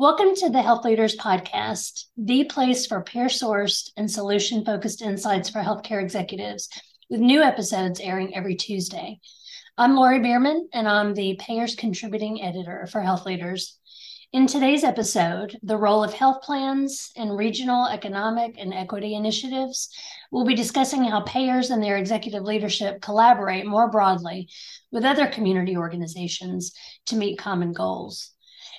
Welcome to the Health Leaders Podcast, the place for peer sourced and solution focused insights for healthcare executives, with new episodes airing every Tuesday. I'm Lori Beerman, and I'm the Payers Contributing Editor for Health Leaders. In today's episode, the role of health plans in regional economic and equity initiatives, we'll be discussing how payers and their executive leadership collaborate more broadly with other community organizations to meet common goals.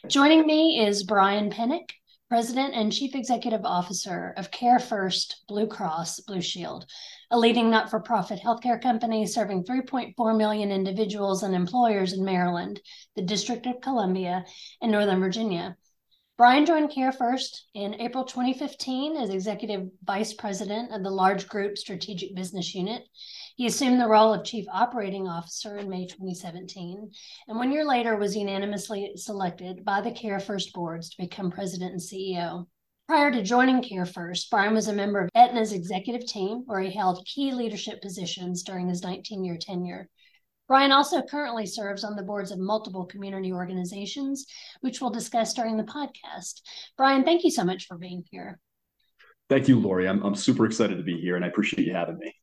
Joining me is Brian Pieninck, President and Chief Executive Officer of CareFirst Blue Cross Blue Shield, a leading not for profit healthcare company serving 3.4 million individuals and employers in Maryland, the District of Columbia, and Northern Virginia. Brian joined CareFirst in April 2015 as Executive Vice President of the Large Group Strategic Business Unit. He assumed the role of Chief Operating Officer in May 2017, and one year later was unanimously selected by the CareFirst boards to become President and CEO. Prior to joining CareFirst, Brian was a member of Aetna's executive team, where he held key leadership positions during his 19 year tenure. Brian also currently serves on the boards of multiple community organizations, which we'll discuss during the podcast. Brian, thank you so much for being here. Thank you, Lori. I'm, I'm super excited to be here and I appreciate you having me.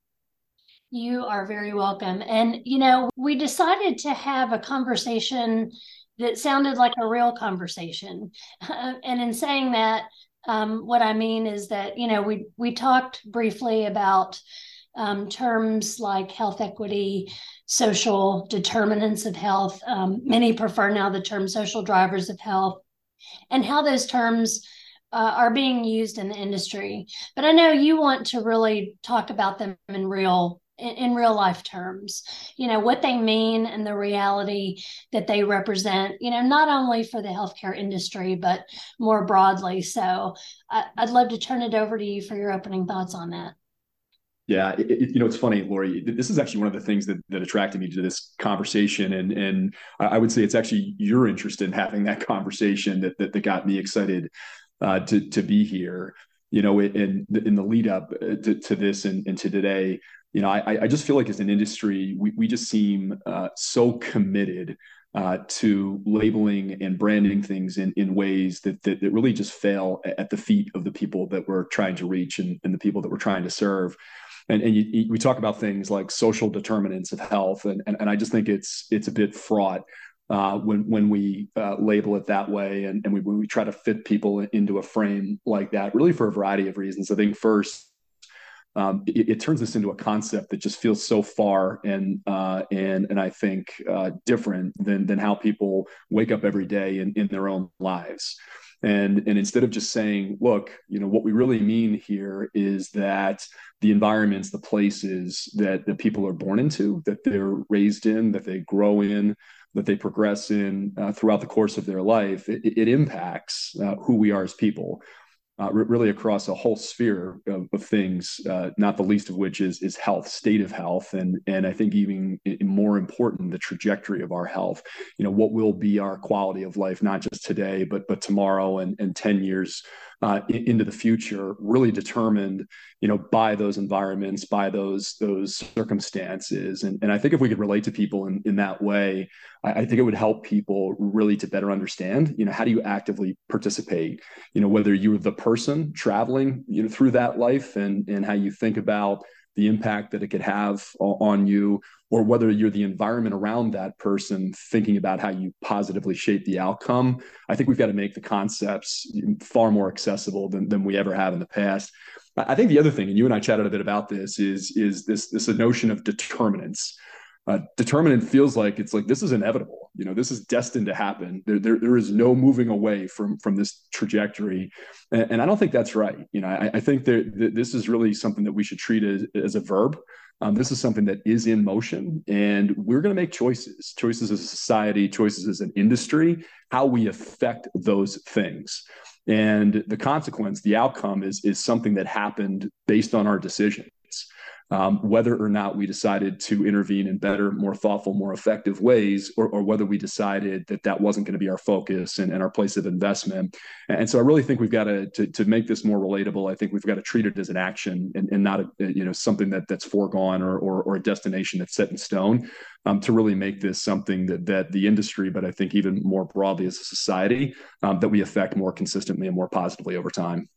You are very welcome. And, you know, we decided to have a conversation that sounded like a real conversation. and in saying that, um, what I mean is that, you know, we, we talked briefly about um, terms like health equity, social determinants of health. Um, many prefer now the term social drivers of health, and how those terms uh, are being used in the industry. But I know you want to really talk about them in real in, in, real life terms you know what they mean and the reality that they represent you know not only for the healthcare industry but more broadly so I, i'd love to turn it over to you for your opening thoughts on that yeah, it, it, you know, it's funny, Lori. This is actually one of the things that, that attracted me to this conversation, and and I would say it's actually your interest in having that conversation that that, that got me excited uh, to to be here. You know, in in the lead up uh, to, to this and, and to today, you know, I, I just feel like as an industry, we we just seem uh, so committed uh, to labeling and branding things in, in ways that, that, that really just fail at the feet of the people that we're trying to reach and, and the people that we're trying to serve and, and you, you, we talk about things like social determinants of health, and, and, and I just think it's it's a bit fraught uh, when when we uh, label it that way, and, and we, we try to fit people into a frame like that, really for a variety of reasons. I think first, um, it, it, turns this into a concept that just feels so far and uh, and and I think uh, different than than how people wake up every day in, in their own lives. And, and instead of just saying, look, you know, what we really mean here is that the environments, the places that, that people are born into, that they're raised in, that they grow in, that they progress in uh, throughout the course of their life, it, it impacts uh, who we are as people uh, really across a whole sphere of, of things, uh, not the least of which is is health, state of health, and and I think even more important, the trajectory of our health. You know, what will be our quality of life, not just today, but but tomorrow and and ten years uh, into the future, really determined, you know, by those environments, by those those circumstances, and and I think if we could relate to people in in that way, I, I think it would help people really to better understand, you know, how do you actively participate, you know, whether you're the person traveling, you know, through that life, and and how you think about the impact that it could have on you, or whether you're the environment around that person thinking about how you positively shape the outcome. I think we've got to make the concepts far more accessible than, than we ever have in the past. I think the other thing, and you and I chatted a bit about this, is is this this notion of determinants uh, determinant feels like it's like this is inevitable. You know this is destined to happen. There, there, there is no moving away from from this trajectory. And, and i don't think that's right. You know i, I think that, that, this is really something that we should treat as, as a verb. Um, this is something that is in motion and we're going to make choices choices as a society choices as an industry how we affect those things. And the consequence the outcome is is something that happened based on our decision um, whether or not we decided to intervene in better, more thoughtful, more effective ways, or, or whether we decided that that wasn't going to be our focus and, and, our place of investment. And so I really think we've got to, to, to make this more relatable. I think we've got to treat it as an action and, and not a, you know something that that's foregone or, or, or a destination that's set in stone. Um, to really make this something that that the industry, but I think even more broadly as a society, um, that we affect more consistently and more positively over time.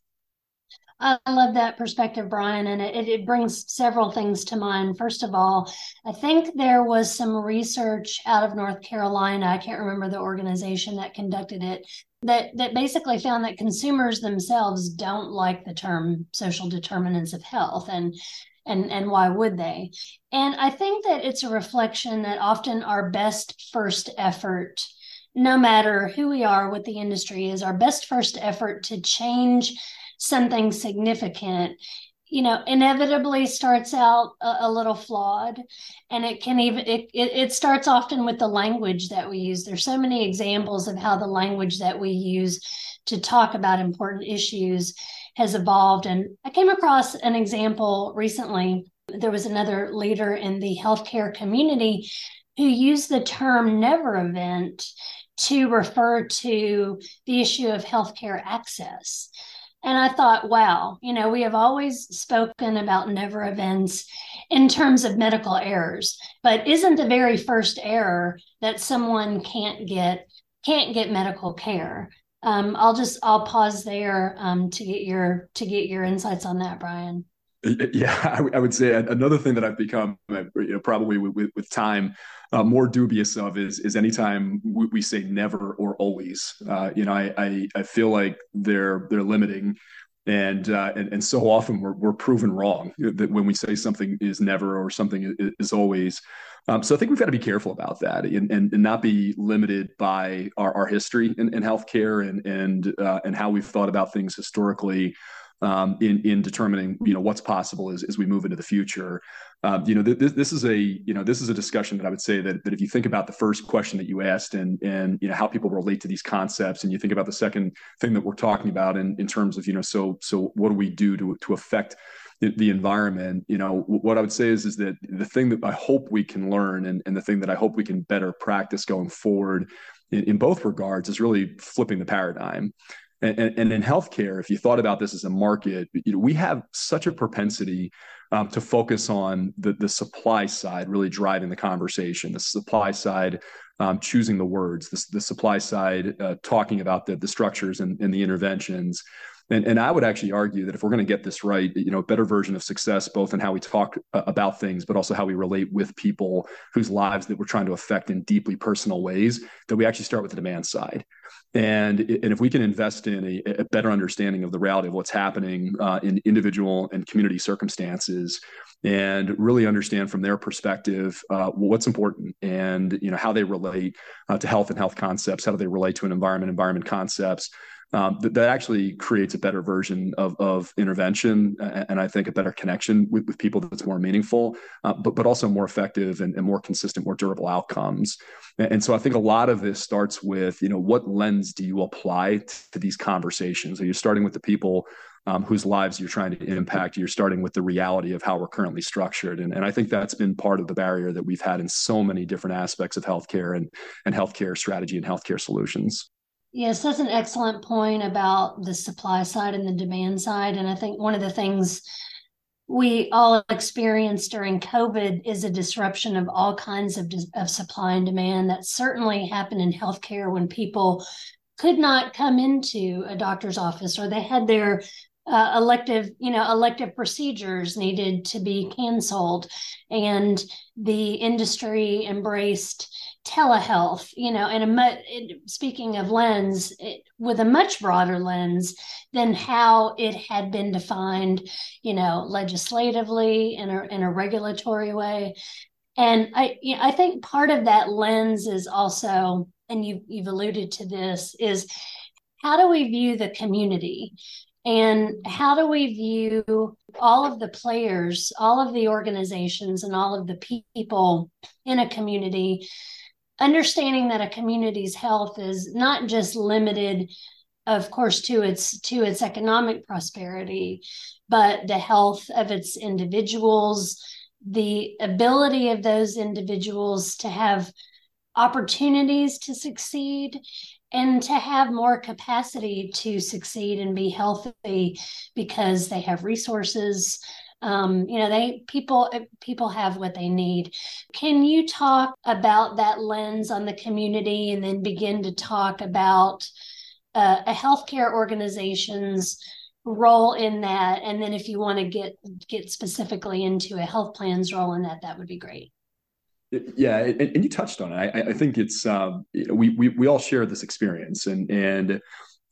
I love that perspective, Brian, and it, it brings several things to mind. First of all, I think there was some research out of North Carolina. I can't remember the organization that conducted it that that basically found that consumers themselves don't like the term social determinants of health and and and why would they and i think that it's a reflection that often our best first effort no matter who we are what the industry is our best first effort to change something significant you know inevitably starts out a, a, little flawed. And it can even it, it, it starts often with the language that we use. There's so many examples of how the language that we use to talk about important issues has evolved. And i came across an example recently. There was another leader in the healthcare community who used the term never event to refer to the issue of healthcare access and I thought, wow, you know, we have always spoken about never events in terms of medical errors, but isn't the very first error that someone can't get can't get medical care? Um, I'll just I'll pause there um, to get your to get your insights on that, Brian. Yeah, I, w- I would say another thing that I've become, uh, you know, probably with, with, time, uh, more dubious of is is anytime we, we say never or always. Uh, you know, I, I, I feel like they're they're limiting, and uh, and and so often we're we're proven wrong that when we say something is never or something is, always. Um, so I think we've got to be careful about that and, and, and not be limited by our, our history in, in healthcare and and uh, and how we've thought about things historically in in determining you know what's possible as, we move into the future. Um, you know, th- this, is a you know this is a discussion that I would say that that if you think about the first question that you asked and and you know how people relate to these concepts, and you think about the second thing that we're talking about in terms of you know so so what do we do to affect the, environment you know what i would say is that the thing that i hope we can learn and, the thing that i hope we can better practice going forward in both regards is really flipping the paradigm and, and, in healthcare, if you thought about this as a market, you know, we have such a propensity um, to focus on the, the supply side, really driving the conversation, the supply side, um, choosing the words, the, the supply side, uh, talking about the, the structures and, and the interventions. And, and I would actually argue that if we're going to get this right, you know, a better version of success, both in how we talk uh, about things, but also how we relate with people whose lives that we're trying to affect in deeply personal ways, that we actually start with the demand side. And, and if we can invest in a, a better understanding of the reality of what's happening uh, in individual and community circumstances, and really understand from their perspective uh, what's important and you know how they relate uh, to health and health concepts, how do they relate to an environment, environment concepts, um, that, that actually creates a better version of, of intervention and I think a better connection with, with people that's more meaningful, uh, but, but also more effective and, and, more consistent, more durable outcomes. And, and, so I think a lot of this starts with, you know, what lens do you apply to these conversations? Are you starting with the people um, whose lives you're trying to impact? You're starting with the reality of how we're currently structured. And, and I think that's been part of the barrier that we've had in so many different aspects of healthcare and, and healthcare strategy and healthcare solutions. Yes, that's an excellent point about the supply side and the demand side. And I think one of the things we all experienced during COVID is a disruption of all kinds of, of supply and demand. That certainly happened in healthcare when people could not come into a doctor's office or they had their uh, elective, you know, elective procedures needed to be canceled, and the industry embraced telehealth, you know, and a much speaking of lens, it, with a much broader lens than how it had been defined, you know, legislatively in a in a regulatory way. And I, you know, I think part of that lens is also, and you you've alluded to this, is how do we view the community? And how do we view all of the players, all of the organizations, and all of the people in a community understanding that a community's health is not just limited of course to its to its economic prosperity but the health of its individuals the ability of those individuals to have opportunities to succeed and to have more capacity to succeed and be healthy because they have resources um, you know they people people have what they need. Can you talk about that lens on the community and then begin to talk about uh, a healthcare organization's role in that? And then if you want to get get specifically into a health plan's role in that that would be great. Yeah and, and you touched on it. I, I think it's um, we, we we all share this experience and and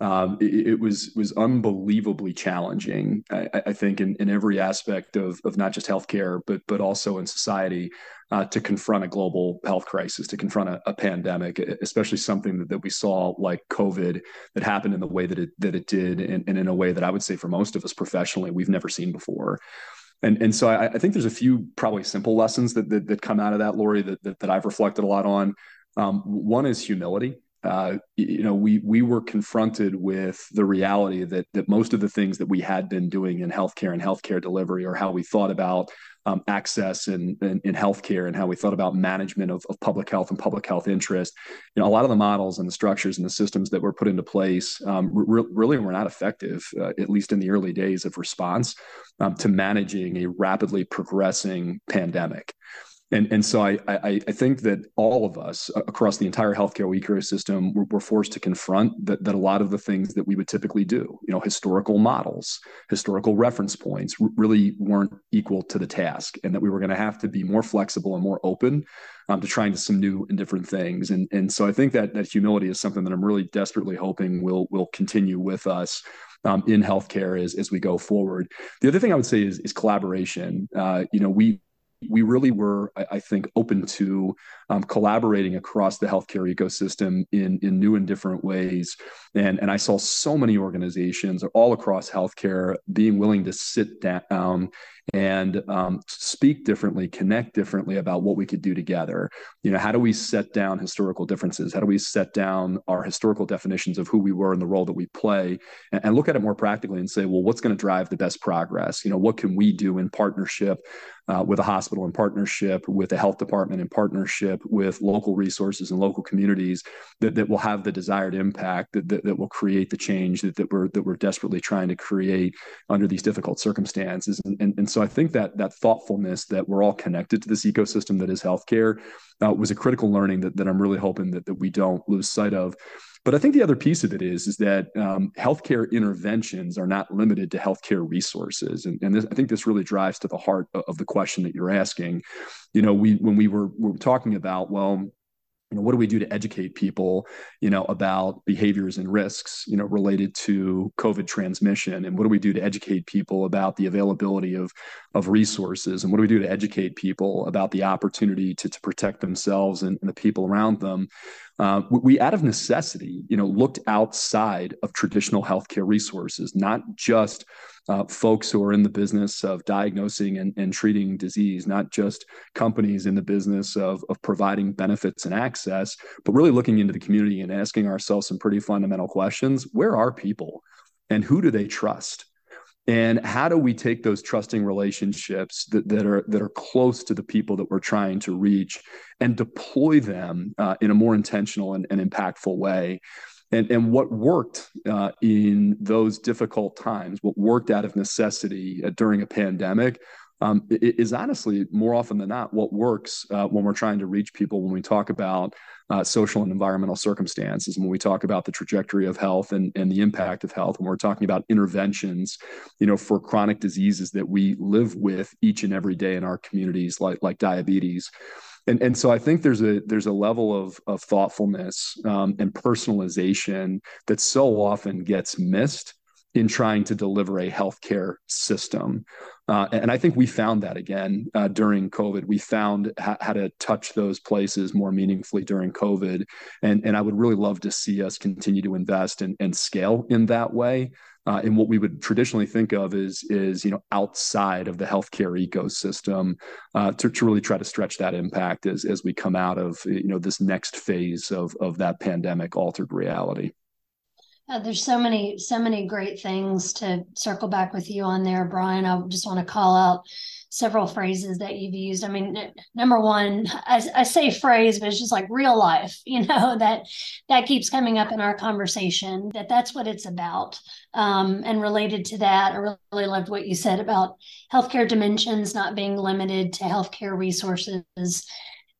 um, it, it, was was unbelievably challenging. I, I think in, in every aspect of of not just healthcare, but but also in society, uh, to confront a global health crisis, to confront a, a pandemic, especially something that, that, we saw like COVID that happened in the way that it that it did, and, and, in a way that I would say for most of us professionally, we've never seen before. And and so I, I think there's a few probably simple lessons that that, that come out of that, Lori, that, that, that I've reflected a lot on. Um, one is humility uh, you know, we we were confronted with the reality that that most of the things that we had been doing in healthcare and healthcare delivery, or how we thought about um, access in, in, in healthcare and how we thought about management of, of public health and public health interest, you know, a lot of the models and the structures and the systems that were put into place um, re- really were not effective, uh, at least in the early days of response um, to managing a rapidly progressing pandemic. And, and so I, I, I think that all of us across the entire healthcare ecosystem were, were, forced to confront that, that a lot of the things that we would typically do, you know, historical models, historical reference points really weren't equal to the task and that we were going to have to be more flexible and more open um, to trying some new and different things. And, and so I think that that humility is something that I'm really desperately hoping will, will continue with us um, in healthcare as, as we go forward. The other thing I would say is, is collaboration. Uh, you know, we we really were, I, think, open to um, collaborating across the healthcare ecosystem in in new and different ways. And and I saw so many organizations all across healthcare being willing to sit down and um, speak differently, connect differently about what we could do together. You know, how do we set down historical differences? How do we set down our historical definitions of who we were and the role that we play, and, and look at it more practically and say, well, what's going to drive the best progress? You know, what can we do in partnership uh, with a hospital, in partnership with a health department, in partnership partnership with local resources and local communities that, that will have the desired impact that, that, that will create the change that, that we're that we're desperately trying to create under these difficult circumstances. And, and, and so I think that that thoughtfulness that we're all connected to this ecosystem that is healthcare uh, was a critical learning that, that I'm really hoping that, that we don't lose sight of but I think the other piece of it is is that um, healthcare interventions are not limited to healthcare resources, and, and this, I think this really drives to the heart of, the question that you're asking. You know, we when we were, we were talking about well, you know what do we do to educate people you know about behaviors and risks you know related to covid transmission? And what do we do to educate people about the availability of of resources? And what do we do to educate people about the opportunity to, to protect themselves and, and the people around them? Uh, we out of necessity you know looked outside of traditional healthcare resources not just uh, folks who are in the business of diagnosing and, and treating disease, not just companies in the business of, of providing benefits and access, but really looking into the community and asking ourselves some pretty fundamental questions. Where are people and who do they trust? and how do we take those trusting relationships that, that are that are close to the people that we're trying to reach and deploy them uh, in a more intentional and, and impactful way and, and what worked uh, in those difficult times, what worked out of necessity uh, during a pandemic, um, is honestly more often than not what works uh, when we're trying to reach people when we talk about uh, social and environmental circumstances, when we talk about the trajectory of health and, and the impact of health, when we're talking about interventions, you know, for chronic diseases that we live with each and every day in our communities, like like diabetes and and so I think there's a there's a level of of thoughtfulness um, and personalization that so often gets missed in trying to deliver a healthcare system. Uh, and I think we found that again uh, during COVID. We found ha- how to touch those places more meaningfully during COVID. And, and I would really love to see us continue to invest and, and scale in that way uh, in what we would traditionally think of as is you know outside of the healthcare ecosystem uh, to, to really try to stretch that impact as as we come out of you know this next phase of of that pandemic altered reality. Uh, there's so many, so many great things to circle back with you on there, Brian. I just want to call out several phrases that you've used. I mean, number one, I, I, say phrase, but it's just like real life, you know, that that keeps coming up in our conversation, that that's what it's about. Um, and related to that, I really loved what you said about healthcare dimensions not being limited to healthcare resources,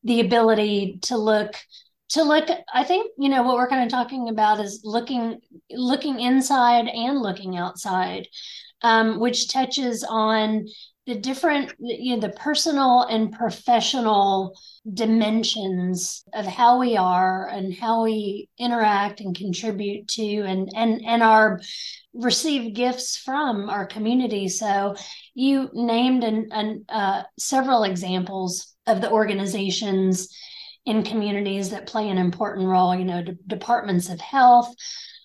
the ability to look to look i think you know what we're kind of talking about is looking looking inside and looking outside um, which touches on the different you know the personal and professional dimensions of how we are and how we interact and contribute to and and and our receive gifts from our community. So you named and an, uh, several examples of the organizations in communities that play an important role you know departments of health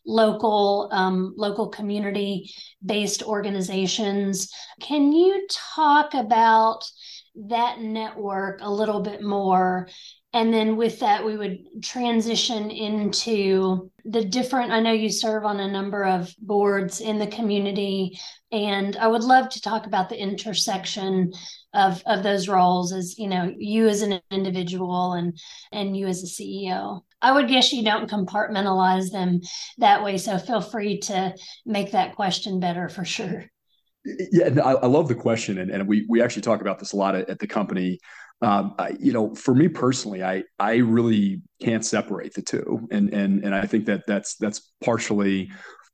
local um, local community based organizations. Can you talk about that network a little bit more? And then with that, we would transition into the different. I know you serve on a number of boards in the community, and I would love to talk about the intersection of of those roles as you know you as an individual and and you as a CEO. I would guess you don't compartmentalize them that way. So feel free to make that question better for sure. Yeah, I, I love the question, and, and we we actually talk about this a lot at, at the company. Um, I, you know, for me personally, I I really can't separate the two, and and and I think that that's that's partially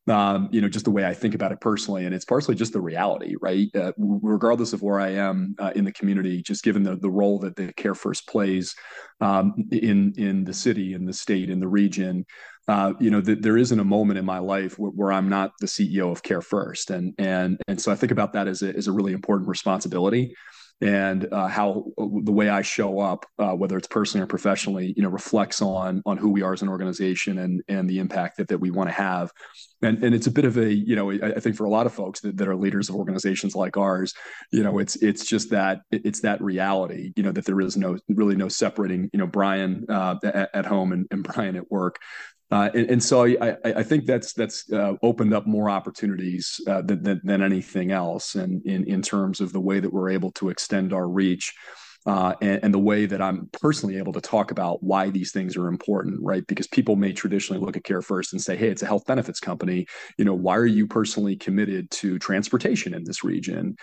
um, you know, just the way I think about it personally. And it's partially just the reality, right? Uh, regardless of where I am uh, in the community, just given the, the role that the CareFirst plays um, in, in the city, in the state, in the region, uh, you know, th- there isn't a moment in my life where, where, I'm not the CEO of CareFirst. And, and, and so I think about that as a, as a really important responsibility and uh, how the way I show up, uh, whether it's personally or professionally, you know, reflects on on who we are as an organization and and the impact that that we want to have. And and it's a bit of a you know I, I think for a lot of folks that, that are leaders of organizations like ours, you know, it's it's just that it's that reality, you know, that there is no really no separating, you know, Brian uh, at, at home and, and Brian at work. Uh, and, and, so I, I, think that's that's uh, opened up more opportunities uh, than, than, anything else, and in, in terms of the way that we're able to extend our reach, uh, and, and, the way that I'm personally able to talk about why these things are important, right? Because people may traditionally look at CareFirst and say, "Hey, it's a health benefits company. You know, why are you personally committed to transportation in this region?"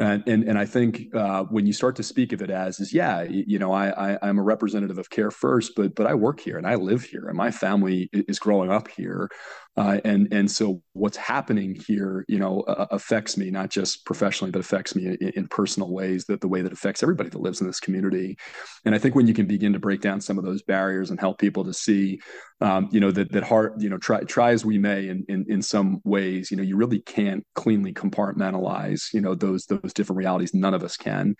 And, and, and I think uh, when you start to speak of it as is, yeah, you know, I, I am a representative of CareFirst, but but I work here and I live here and my family is growing up here, uh, and and so what's happening here, you know, uh, affects me not just professionally, but affects me in, in, personal ways. That the way that affects everybody that lives in this community, and I think when you can begin to break down some of those barriers and help people to see, um, you know, that that hard, you know, try try as we may in, in in some ways, you know, you really can't cleanly compartmentalize, you know, those those different realities. None of us can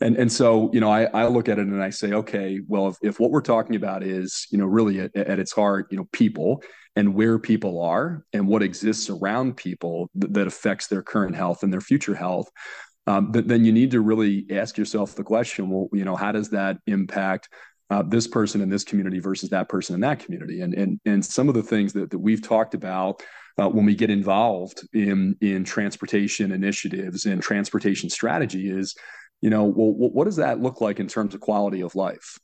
and and so you know I, I look at it and I say okay well if, if what we're talking about is you know really at, at its heart you know people and where people are and what exists around people th- that affects their current health and their future health um, th- then you need to really ask yourself the question well you know how does that impact uh, this person in this community versus that person in that community? And and and some of the things that, that we've talked about uh, when we get involved in in transportation initiatives and transportation strategy is you know well what does that look like in terms of quality of life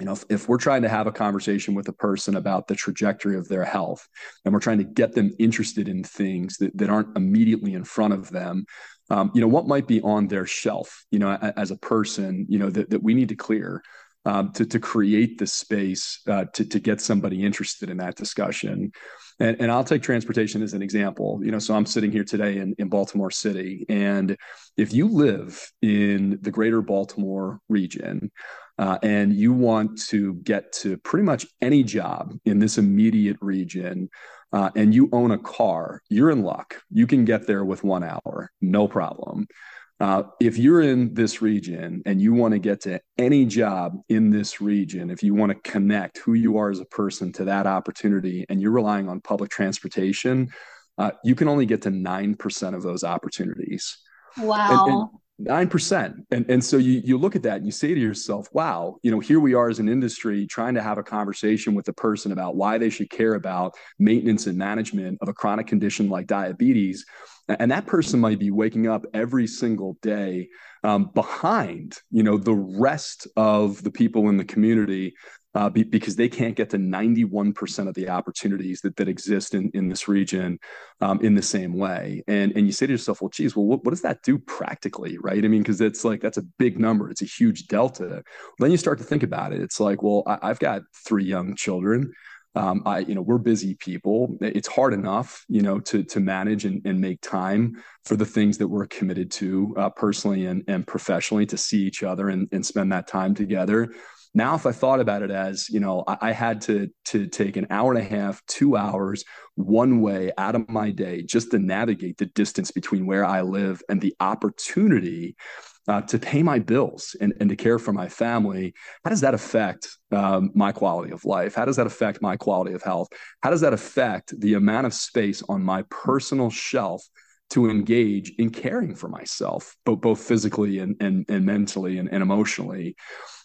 you know if, if, we're trying to have a conversation with a person about the trajectory of their health and we're trying to get them interested in things that, that aren't immediately in front of them um, you know what might be on their shelf you know as a person you know that, that we need to clear um, to, to create the space uh, to, to get somebody interested in that discussion and, and I'll take transportation as an example. You know, so I'm sitting here today in, in Baltimore City, and if you live in the greater Baltimore region, uh, and you want to get to pretty much any job in this immediate region, uh, and you own a car, you're in luck. You can get there with one hour, no problem. Uh, if you're in this region and you want to get to any job in this region, if you want to connect who you are as a person to that opportunity and you're relying on public transportation, uh, you can only get to 9% of those opportunities. Wow. And, and, Nine percent, and and so you you look at that and you say to yourself, "Wow, you know, here we are as an industry trying to have a conversation with a person about why they should care about maintenance and management of a chronic condition like diabetes, and that person might be waking up every single day um, behind, you know, the rest of the people in the community uh, be, because they can't get to 91% of the opportunities that, that exist in, in this region um, in the same way. And, and you say to yourself, well, geez, well, what, what does that do practically? Right. I mean, because it's like, that's a big number. It's a huge delta. Then you start to think about it. It's like, well, I, I've got three young children. Um, I, you know, we're busy people. It's hard enough, you know, to to manage and, and make time for the things that we're committed to uh, personally and, and professionally to see each other and, and spend that time together. Now, if I thought about it as, you know, I, I, had to to take an hour and a half, two hours, one way out of my day just to navigate the distance between where I live and the opportunity uh, to pay my bills and, and to care for my family, how does that affect um, my quality of life? How does that affect my quality of health? How does that affect the amount of space on my personal shelf to engage in caring for myself, both, both physically and, and, and mentally and, and emotionally?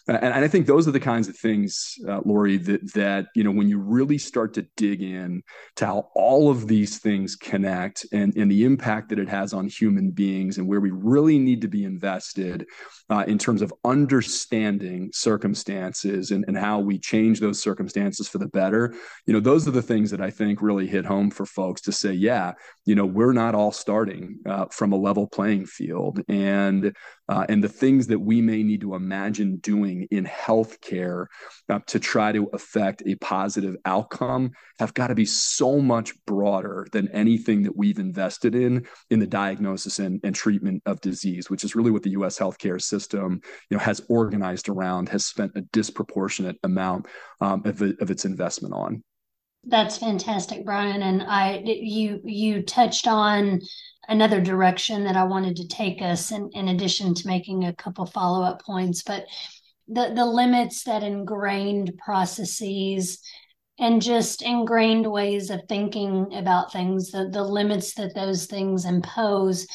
And, I think those are the kinds of things, uh, Lori, that that you know when you really start to dig in to how all of these things connect and and the impact that it has on human beings and where we really need to be invested uh, in terms of understanding circumstances and, and how we change those circumstances for the better. You know, those are the things that I think really hit home for folks to say, yeah, you know, we're not all starting uh, from a level playing field, and uh, and the things that we may need to imagine doing in healthcare uh, to try to affect a positive outcome have got to be so much broader than anything that we've invested in in the diagnosis and, and treatment of disease, which is really what the U.S. healthcare system, you know, has organized around, has spent a disproportionate amount um, of, of its investment on. That's fantastic, Brian. And I you you touched on another direction that I wanted to take us in, in addition to making a couple follow-up points, but the the limits that ingrained processes and just ingrained ways of thinking about things, the, the limits that those things impose.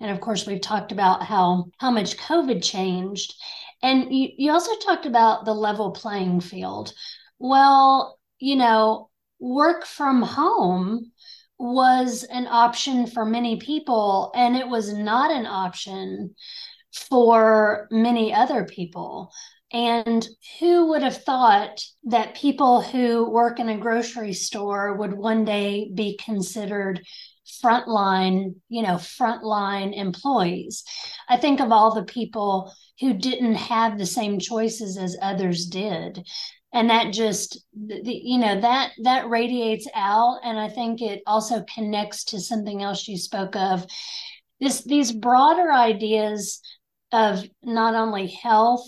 And of course, we've talked about how how much COVID changed. And you, you also talked about the level playing field. Well, you know, work from home was an option for many people, and it was not an option for many other people. And who would have thought that people who work in a grocery store would one day be considered frontline, you know, frontline employees? I think of all the people who didn't have the same choices as others did and that just the, you know that that radiates out. And i think it also connects to something else you spoke of. This these broader ideas of not only health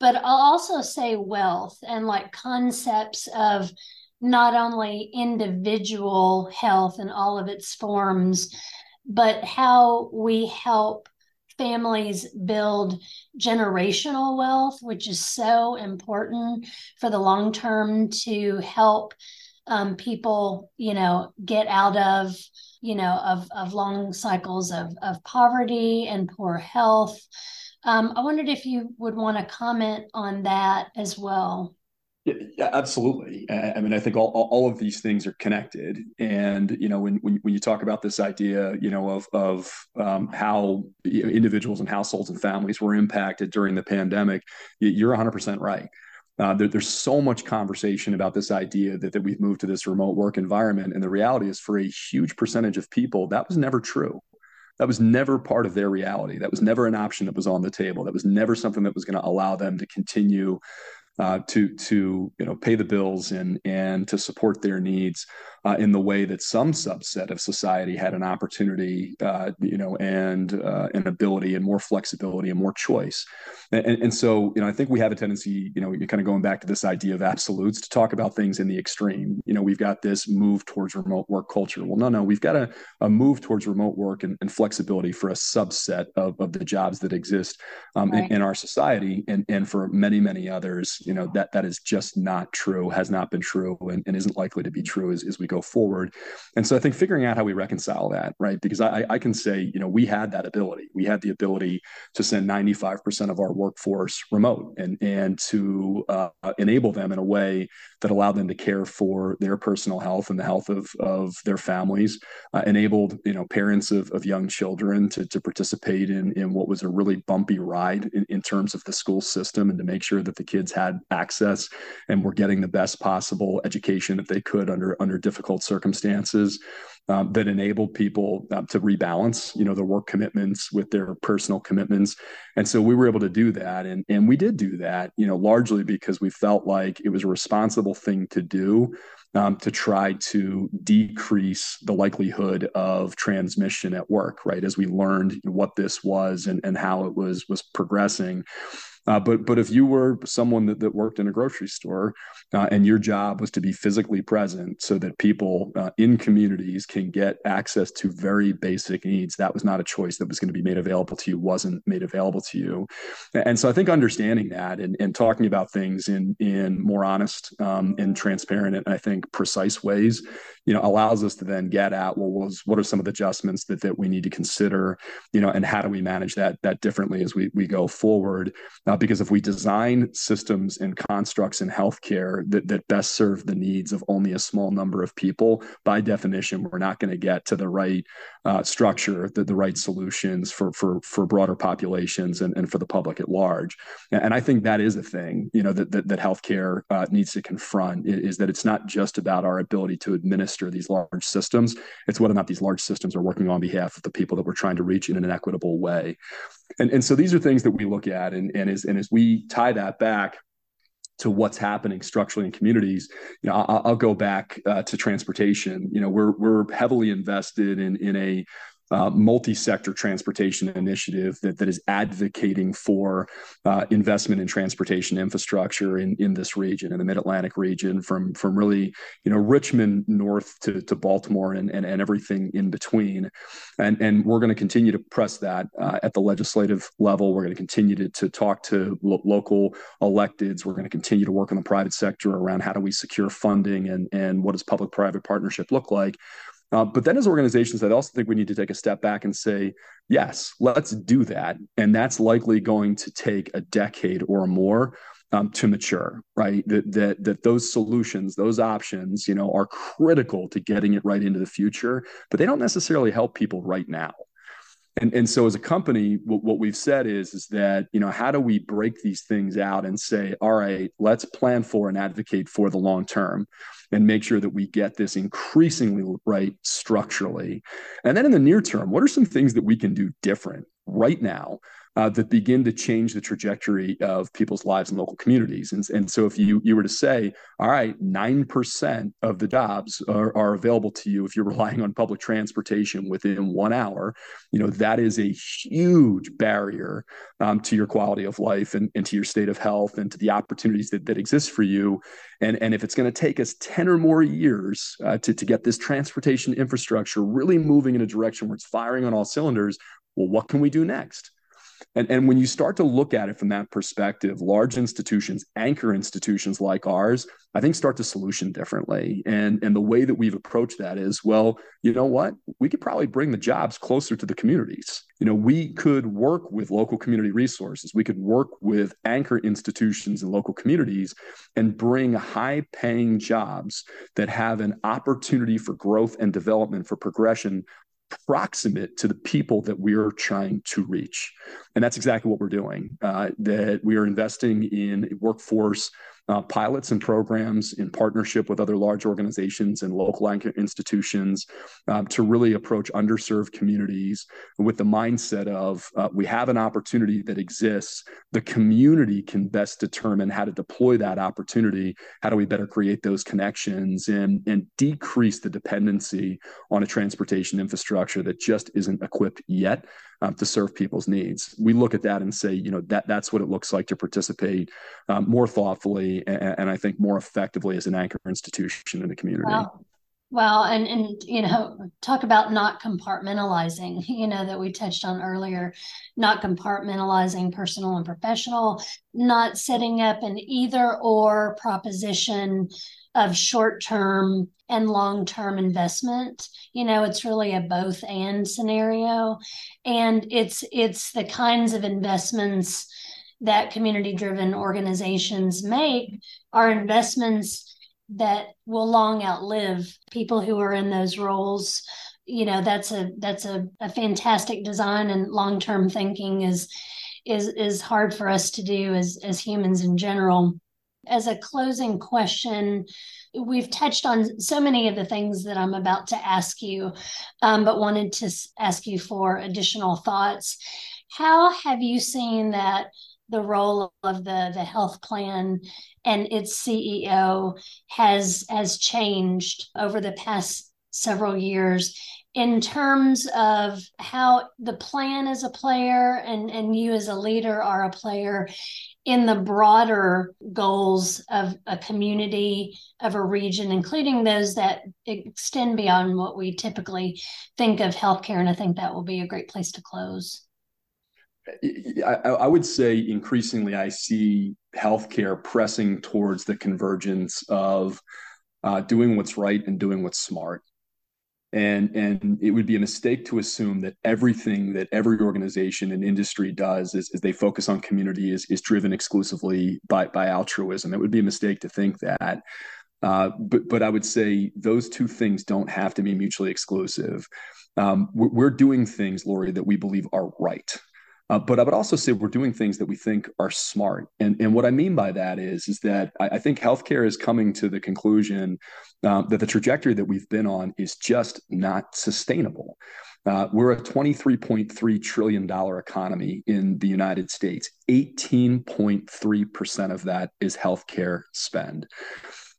but i'll also say wealth and like concepts of not only individual health in all of its forms but how we help families build generational wealth, which is so important for the long term to help um, people, you know, get out of, you know, of, of long cycles of, of poverty and poor health. Um, I wondered if you would want to comment on that as well. Yeah, absolutely. I mean, I think all, all of these things are connected. And, you know, when, when, when you talk about this idea, you know, of, of um, how individuals and households and families were impacted during the pandemic, you're 100% right. Uh, there, there's so much conversation about this idea that, that we've moved to this remote work environment. And the reality is, for a huge percentage of people, that was never true. That was never part of their reality. That was never an option that was on the table. That was never something that was going to allow them to continue uh, to to you know pay the bills and and to support their needs uh, in the way that some subset of society had an opportunity, uh, you know, and uh, an ability and more flexibility and more choice. And, and, so, you know, I think we have a tendency, you know, you're kind of going back to this idea of absolutes to talk about things in the extreme. You know, we've got this move towards remote work culture. Well, no, no, we've got a, a move towards remote work and, and flexibility for a subset of, of the jobs that exist um, right. in, in our society. And, and for many, many others, you know, that that is just not true, has not been true, and, and isn't likely to be true as, as we go forward. And so I think figuring out how we reconcile that, right? Because I, I can say, you know, we had that ability. We had the ability to send 95% of our workforce remote and and to uh, enable them in a way that allowed them to care for their personal health and the health of of their families. Uh, enabled you know parents of, of young children to to participate in in what was a really bumpy ride in, in terms of the school system and to make sure that the kids had access and were getting the best possible education that they could under under difficult circumstances um, that enabled people uh, to rebalance you know their work commitments with their personal commitments. And so we were able to do that. And and we did do that you know largely because we felt like it was a responsible thing to do um, to try to decrease the likelihood of transmission at work right as we learned what this was and, and how it was was progressing uh, but but if you were someone that, that worked in a grocery store uh, and your job was to be physically present so that people uh, in communities can get access to very basic needs, that was not a choice that was going to be made available to you, wasn't made available to you. And so I think understanding that and, and talking about things in in more honest um, and transparent and I think precise ways you know allows us to then get at well was what are some of the adjustments that, that we need to consider you know and how do we manage that that differently as we, we go forward? Uh, because if we design systems and constructs in healthcare that, that best serve the needs of only a small number of people by definition we're not going to get to the right uh, structure the, the right solutions for for for broader populations and, and for the public at large. And, i think that is a thing you know that that, that healthcare uh, needs to confront is that it's not just about our ability to administer administer these large systems. It's whether or not these large systems are working on behalf of the people that we're trying to reach in an equitable way. And, and so these are things that we look at. And, and, as, and as we tie that back to what's happening structurally in communities, you know, I'll, I'll go back uh, to transportation. You know, we're we're heavily invested in in a uh, multi-sector transportation initiative that, that is advocating for uh, investment in transportation infrastructure in, in this region, in the Mid-Atlantic region, from from really you know Richmond north to, to Baltimore and, and, and everything in between, and and we're going to continue to press that uh, at the legislative level. We're going to continue to, to talk to lo- local electeds. We're going to continue to work in the private sector around how do we secure funding and and what does public-private partnership look like uh, but then as organizations, I also think we need to take a step back and say, yes, let's do that. And that's likely going to take a decade or more um, to mature, right? That, that that those solutions, those options, you know, are critical to getting it right into the future, but they don't necessarily help people right now. And, and so as a company, what, we've said is, is that, you know, how do we break these things out and say, all right, let's plan for and advocate for the long term and make sure that we get this increasingly right structurally. And then in the near term, what are some things that we can do different right now that begin to change the trajectory of people's lives in local communities. And, and so if you, you were to say, all right, 9% of the jobs are, are available to you if you're relying on public transportation within one hour, you know, that is a huge barrier um, to your quality of life and, and to your state of health and to the opportunities that, that exist for you. And, and if it's going to take us 10 or more years uh, to, to get this transportation infrastructure really moving in a direction where it's firing on all cylinders, well, what can we do next? And, and when you start to look at it from that perspective, large institutions, anchor institutions like ours, I think start to solution differently. And, and the way that we've approached that is, well, you know what? We could probably bring the jobs closer to the communities. You know, we could work with local community resources. We could work with anchor institutions in local communities and bring high paying jobs that have an opportunity for growth and development for progression proximate to the people that we're trying to reach. And that's exactly what we're doing. Uh, that we are investing in a workforce pilots and programs in partnership with other large organizations and local institutions um, to really approach underserved communities with the mindset of uh, we have an opportunity that exists. The community can best determine how to deploy that opportunity. How do we better create those connections and, and decrease the dependency on a transportation infrastructure that just isn't equipped yet um, to serve people's needs. We look at that and say, you know, that that's what it looks like to participate um, more thoughtfully and, and, I think more effectively as an anchor institution in the community. Wow. Well, and and you know, talk about not compartmentalizing, you know, that we touched on earlier, not compartmentalizing personal and professional, not setting up an either or proposition of short term and long-term investment. You know it's really a both and scenario. And it's it's the kinds of investments that community driven organizations make are investments that will long outlive people who are in those roles. You know that's a that's a, a fantastic design and long-term thinking is is is hard for us to do as as humans in general. As a closing question we've touched on so many of the things that i'm about to ask you um, but wanted to ask you for additional thoughts. How have you seen that the role of the the health plan and its ceo has has changed over the past several years in terms of how the plan as a player and, and you as a leader are a player in the broader goals of a community, of a region, including those that extend beyond what we typically think of healthcare. And I think that will be a great place to close. I, I would say increasingly, I see healthcare pressing towards the convergence of uh, doing what's right and doing what's smart and and it would be a mistake to assume that everything that every organization and industry does is, is they focus on community is, is driven exclusively by by altruism it would be a mistake to think that uh, but but I would say those two things don't have to be mutually exclusive. Um, we're, we're, doing things, Lori, that we believe are right. Uh, but I would also say we're doing things that we think are smart. And, and what I mean by that is, is that I, I think healthcare is coming to the conclusion um, that the trajectory that we've been on is just not sustainable. Uh, we're a $23.3 trillion economy in the United States. 18.3% of that is healthcare spend.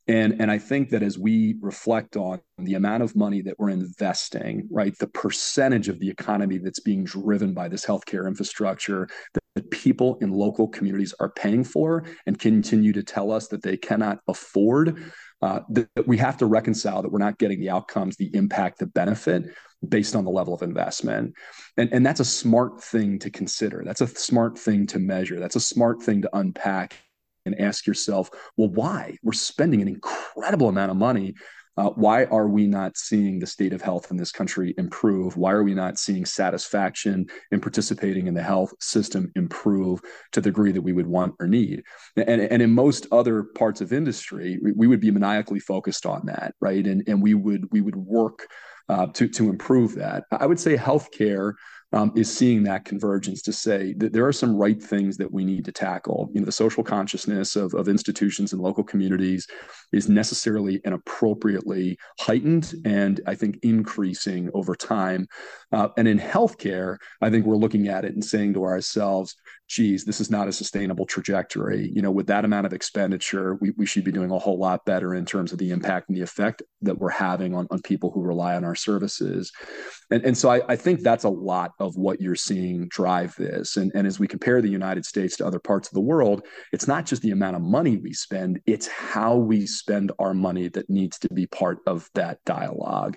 And, and I think that as we reflect on the amount of money that we're investing, right, the percentage of the economy that's being driven by this healthcare infrastructure that, that people in local communities are paying for and continue to tell us that they cannot afford, uh, that, that we have to reconcile that we're not getting the outcomes, the impact, the benefit based on the level of investment. And, and that's a smart thing to consider. That's a smart thing to measure. That's a smart thing to unpack and ask yourself, well, why? We're spending an incredible amount of money. Uh, why are we not seeing the state of health in this country improve? Why are we not seeing satisfaction in participating in the health system improve to the degree that we would want or need? And, and in most other parts of industry, we, would be maniacally focused on that, right? And, and we would we would work uh, to to improve that. I would say healthcare um, is seeing that convergence to say that there are some right things that we need to tackle. You know, the social consciousness of, of institutions and local communities is necessarily and appropriately heightened and I think increasing over time. Uh, and in healthcare, I think we're looking at it and saying to ourselves, geez, this is not a sustainable trajectory. You know, with that amount of expenditure, we, we should be doing a whole lot better in terms of the impact and the effect that we're having on, on people who rely on our services. And, and so I, I think that's a lot of what you're seeing drive this. And, and as we compare the United States to other parts of the world, it's not just the amount of money we spend, it's how we spend our money that needs to be part of that dialogue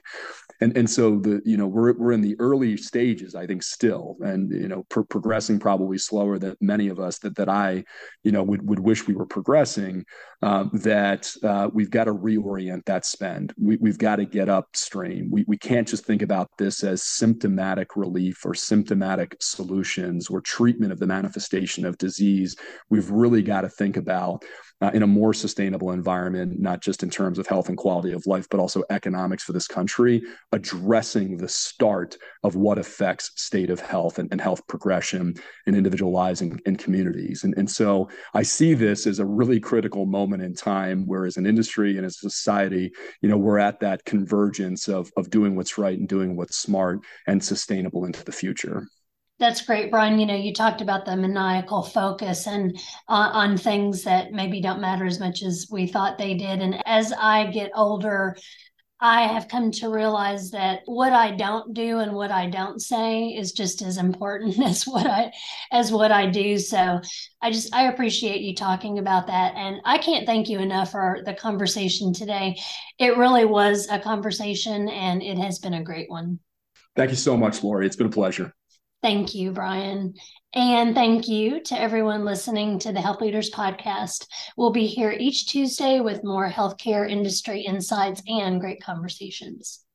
and and so the you know we're we're in the early stages i think still and you know pro- progressing probably slower than many of us that that i you know would would wish we were progressing um, that uh, we've got to reorient that spend. We, we've got to get upstream. We, we can't just think about this as symptomatic relief or symptomatic solutions or treatment of the manifestation of disease. We've really got to think about uh, in a more sustainable environment, not just in terms of health and quality of life, but also economics for this country, addressing the start of what affects state of health and, and health progression in individual lives and, and communities. And, and so I see this as a really critical moment in time where as an industry and as a society, you know, we're at that convergence of, of doing what's right and doing what's smart and sustainable into the future. That's great, Brian. You know, you talked about the maniacal focus and uh, on things that maybe don't matter as much as we thought they did. And as I get older, I have come to realize that what I don't do and what I don't say is just as important as what I as what I do. So I just I appreciate you talking about that and I can't thank you enough for the conversation today. It really was a conversation and it has been a great one. Thank you so much, Lori. It's been a pleasure. Thank you, Brian. And thank you to everyone listening to the Health Leaders Podcast. We'll be here each Tuesday with more healthcare industry insights and great conversations.